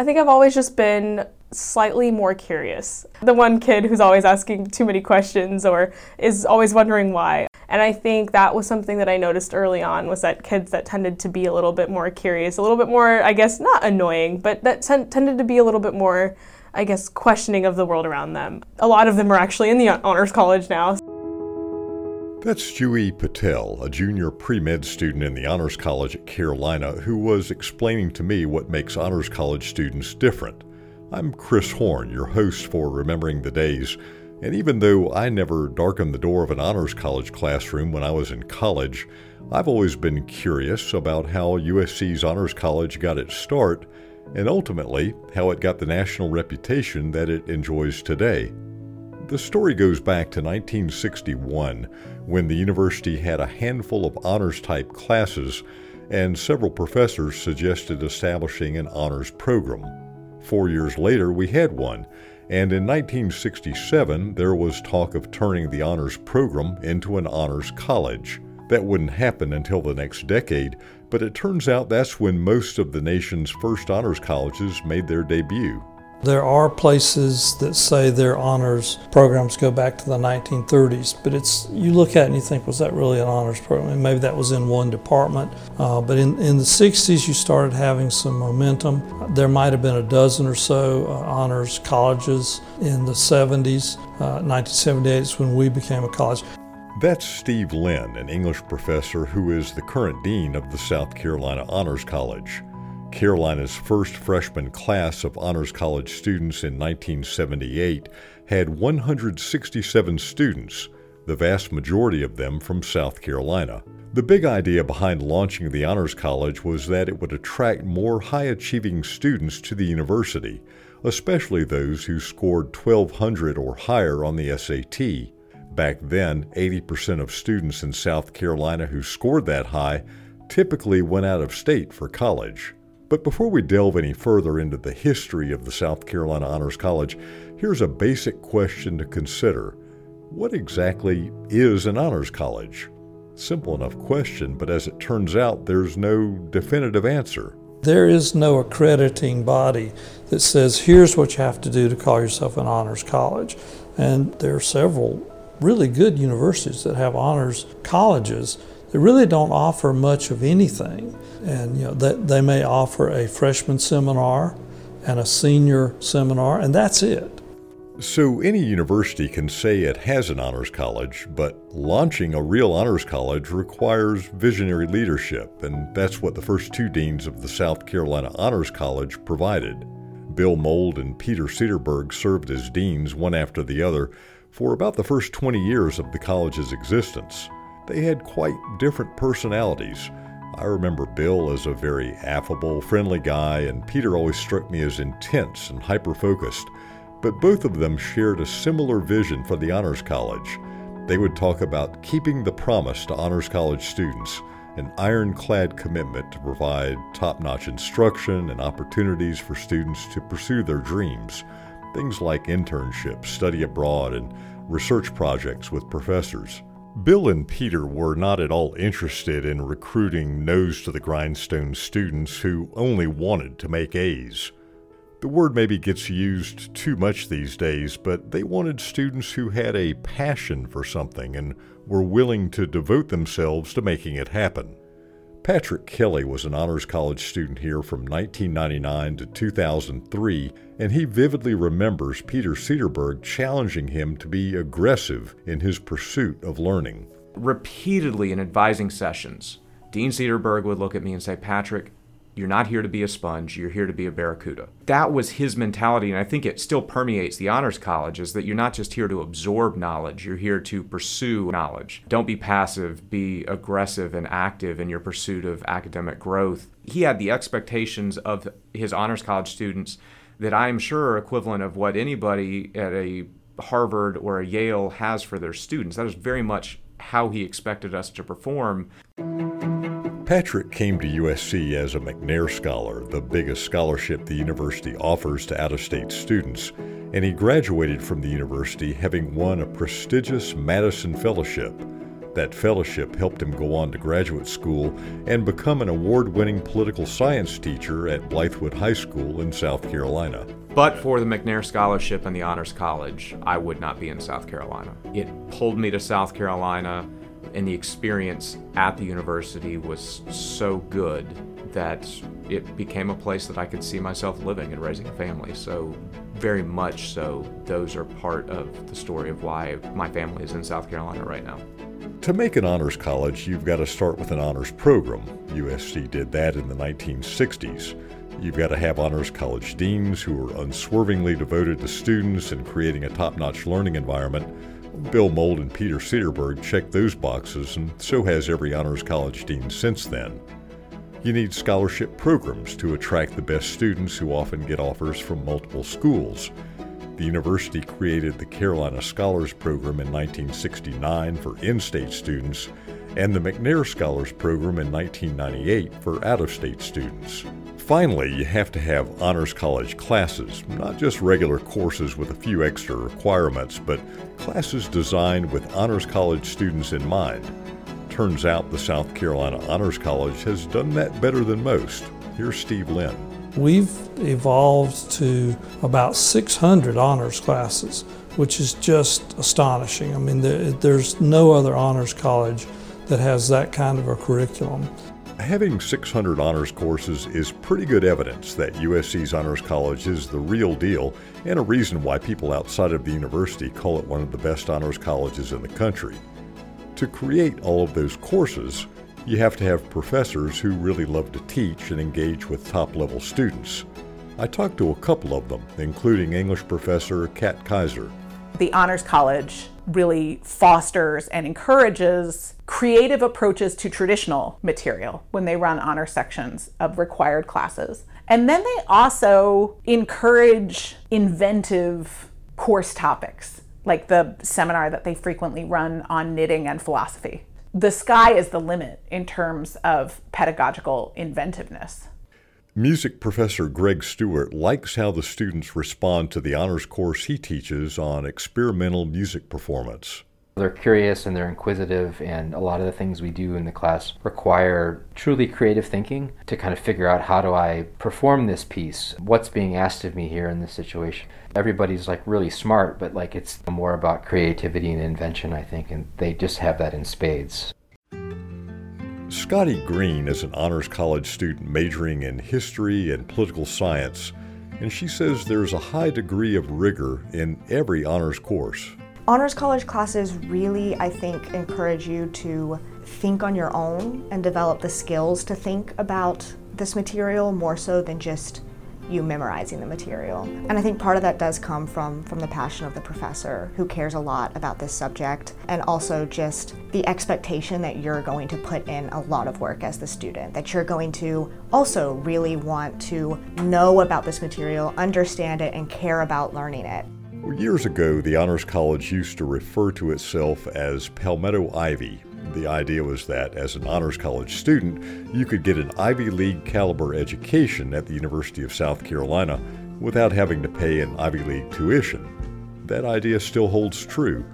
I think I've always just been slightly more curious. The one kid who's always asking too many questions or is always wondering why. And I think that was something that I noticed early on was that kids that tended to be a little bit more curious, a little bit more, I guess, not annoying, but that ten- tended to be a little bit more, I guess, questioning of the world around them. A lot of them are actually in the honors college now. That's Juhi Patel, a junior pre med student in the Honors College at Carolina, who was explaining to me what makes Honors College students different. I'm Chris Horn, your host for Remembering the Days, and even though I never darkened the door of an Honors College classroom when I was in college, I've always been curious about how USC's Honors College got its start and ultimately how it got the national reputation that it enjoys today. The story goes back to 1961 when the university had a handful of honors type classes and several professors suggested establishing an honors program. Four years later, we had one, and in 1967 there was talk of turning the honors program into an honors college. That wouldn't happen until the next decade, but it turns out that's when most of the nation's first honors colleges made their debut. There are places that say their honors programs go back to the 1930s, but it's you look at it and you think, was that really an honors program? And maybe that was in one department. Uh, but in, in the 60s, you started having some momentum. There might have been a dozen or so uh, honors colleges in the 70s. Uh, 1978 is when we became a college. That's Steve Lynn, an English professor who is the current dean of the South Carolina Honors College. Carolina's first freshman class of Honors College students in 1978 had 167 students, the vast majority of them from South Carolina. The big idea behind launching the Honors College was that it would attract more high achieving students to the university, especially those who scored 1200 or higher on the SAT. Back then, 80% of students in South Carolina who scored that high typically went out of state for college. But before we delve any further into the history of the South Carolina Honors College, here's a basic question to consider. What exactly is an honors college? Simple enough question, but as it turns out, there's no definitive answer. There is no accrediting body that says, here's what you have to do to call yourself an honors college. And there are several really good universities that have honors colleges that really don't offer much of anything. And you know, that they may offer a freshman seminar and a senior seminar, and that's it. So, any university can say it has an honors college, but launching a real honors college requires visionary leadership, and that's what the first two deans of the South Carolina Honors College provided. Bill Mould and Peter Sederberg served as deans one after the other for about the first 20 years of the college's existence. They had quite different personalities. I remember Bill as a very affable, friendly guy, and Peter always struck me as intense and hyper focused. But both of them shared a similar vision for the Honors College. They would talk about keeping the promise to Honors College students, an ironclad commitment to provide top notch instruction and opportunities for students to pursue their dreams. Things like internships, study abroad, and research projects with professors. Bill and Peter were not at all interested in recruiting nose to the grindstone students who only wanted to make A's. The word maybe gets used too much these days, but they wanted students who had a passion for something and were willing to devote themselves to making it happen. Patrick Kelly was an honors college student here from 1999 to 2003, and he vividly remembers Peter Sederberg challenging him to be aggressive in his pursuit of learning. Repeatedly in advising sessions, Dean Sederberg would look at me and say, Patrick, you're not here to be a sponge, you're here to be a barracuda. That was his mentality, and I think it still permeates the honors college is that you're not just here to absorb knowledge, you're here to pursue knowledge. Don't be passive, be aggressive and active in your pursuit of academic growth. He had the expectations of his honors college students that I am sure are equivalent of what anybody at a Harvard or a Yale has for their students. That is very much how he expected us to perform. Patrick came to USC as a McNair Scholar, the biggest scholarship the university offers to out of state students, and he graduated from the university having won a prestigious Madison Fellowship. That fellowship helped him go on to graduate school and become an award winning political science teacher at Blythewood High School in South Carolina. But for the McNair Scholarship and the Honors College, I would not be in South Carolina. It pulled me to South Carolina, and the experience at the university was so good that it became a place that I could see myself living and raising a family. So, very much so, those are part of the story of why my family is in South Carolina right now. To make an honors college, you've got to start with an honors program. USC did that in the 1960s. You've got to have honors college deans who are unswervingly devoted to students and creating a top notch learning environment. Bill Mould and Peter Sederberg checked those boxes, and so has every honors college dean since then. You need scholarship programs to attract the best students who often get offers from multiple schools. The university created the Carolina Scholars Program in 1969 for in state students and the McNair Scholars Program in 1998 for out of state students. Finally, you have to have Honors College classes, not just regular courses with a few extra requirements, but classes designed with Honors College students in mind. Turns out the South Carolina Honors College has done that better than most. Here's Steve Lynn. We've evolved to about 600 honors classes, which is just astonishing. I mean, there's no other honors college that has that kind of a curriculum. Having 600 honors courses is pretty good evidence that USC's Honors College is the real deal and a reason why people outside of the university call it one of the best honors colleges in the country. To create all of those courses, you have to have professors who really love to teach and engage with top level students. I talked to a couple of them, including English professor Kat Kaiser. The Honors College really fosters and encourages creative approaches to traditional material when they run honor sections of required classes. And then they also encourage inventive course topics, like the seminar that they frequently run on knitting and philosophy. The sky is the limit in terms of pedagogical inventiveness. Music professor Greg Stuart likes how the students respond to the honors course he teaches on experimental music performance. They're curious and they're inquisitive, and a lot of the things we do in the class require truly creative thinking to kind of figure out how do I perform this piece? What's being asked of me here in this situation? Everybody's like really smart, but like it's more about creativity and invention, I think, and they just have that in spades. Scotty Green is an honors college student majoring in history and political science, and she says there's a high degree of rigor in every honors course. Honors college classes really, I think, encourage you to think on your own and develop the skills to think about this material more so than just you memorizing the material. And I think part of that does come from from the passion of the professor who cares a lot about this subject and also just the expectation that you're going to put in a lot of work as the student, that you're going to also really want to know about this material, understand it and care about learning it. Years ago, the Honors College used to refer to itself as Palmetto Ivy, the idea was that as an honors college student, you could get an Ivy League caliber education at the University of South Carolina without having to pay an Ivy League tuition. That idea still holds true.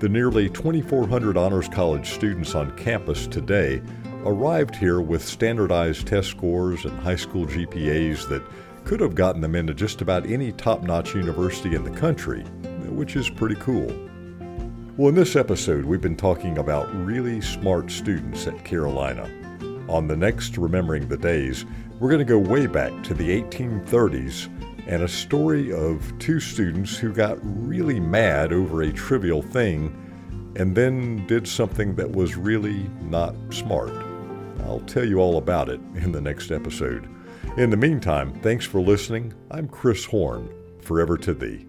The nearly 2,400 honors college students on campus today arrived here with standardized test scores and high school GPAs that could have gotten them into just about any top notch university in the country, which is pretty cool. Well, in this episode, we've been talking about really smart students at Carolina. On the next Remembering the Days, we're going to go way back to the 1830s and a story of two students who got really mad over a trivial thing and then did something that was really not smart. I'll tell you all about it in the next episode. In the meantime, thanks for listening. I'm Chris Horn, forever to thee.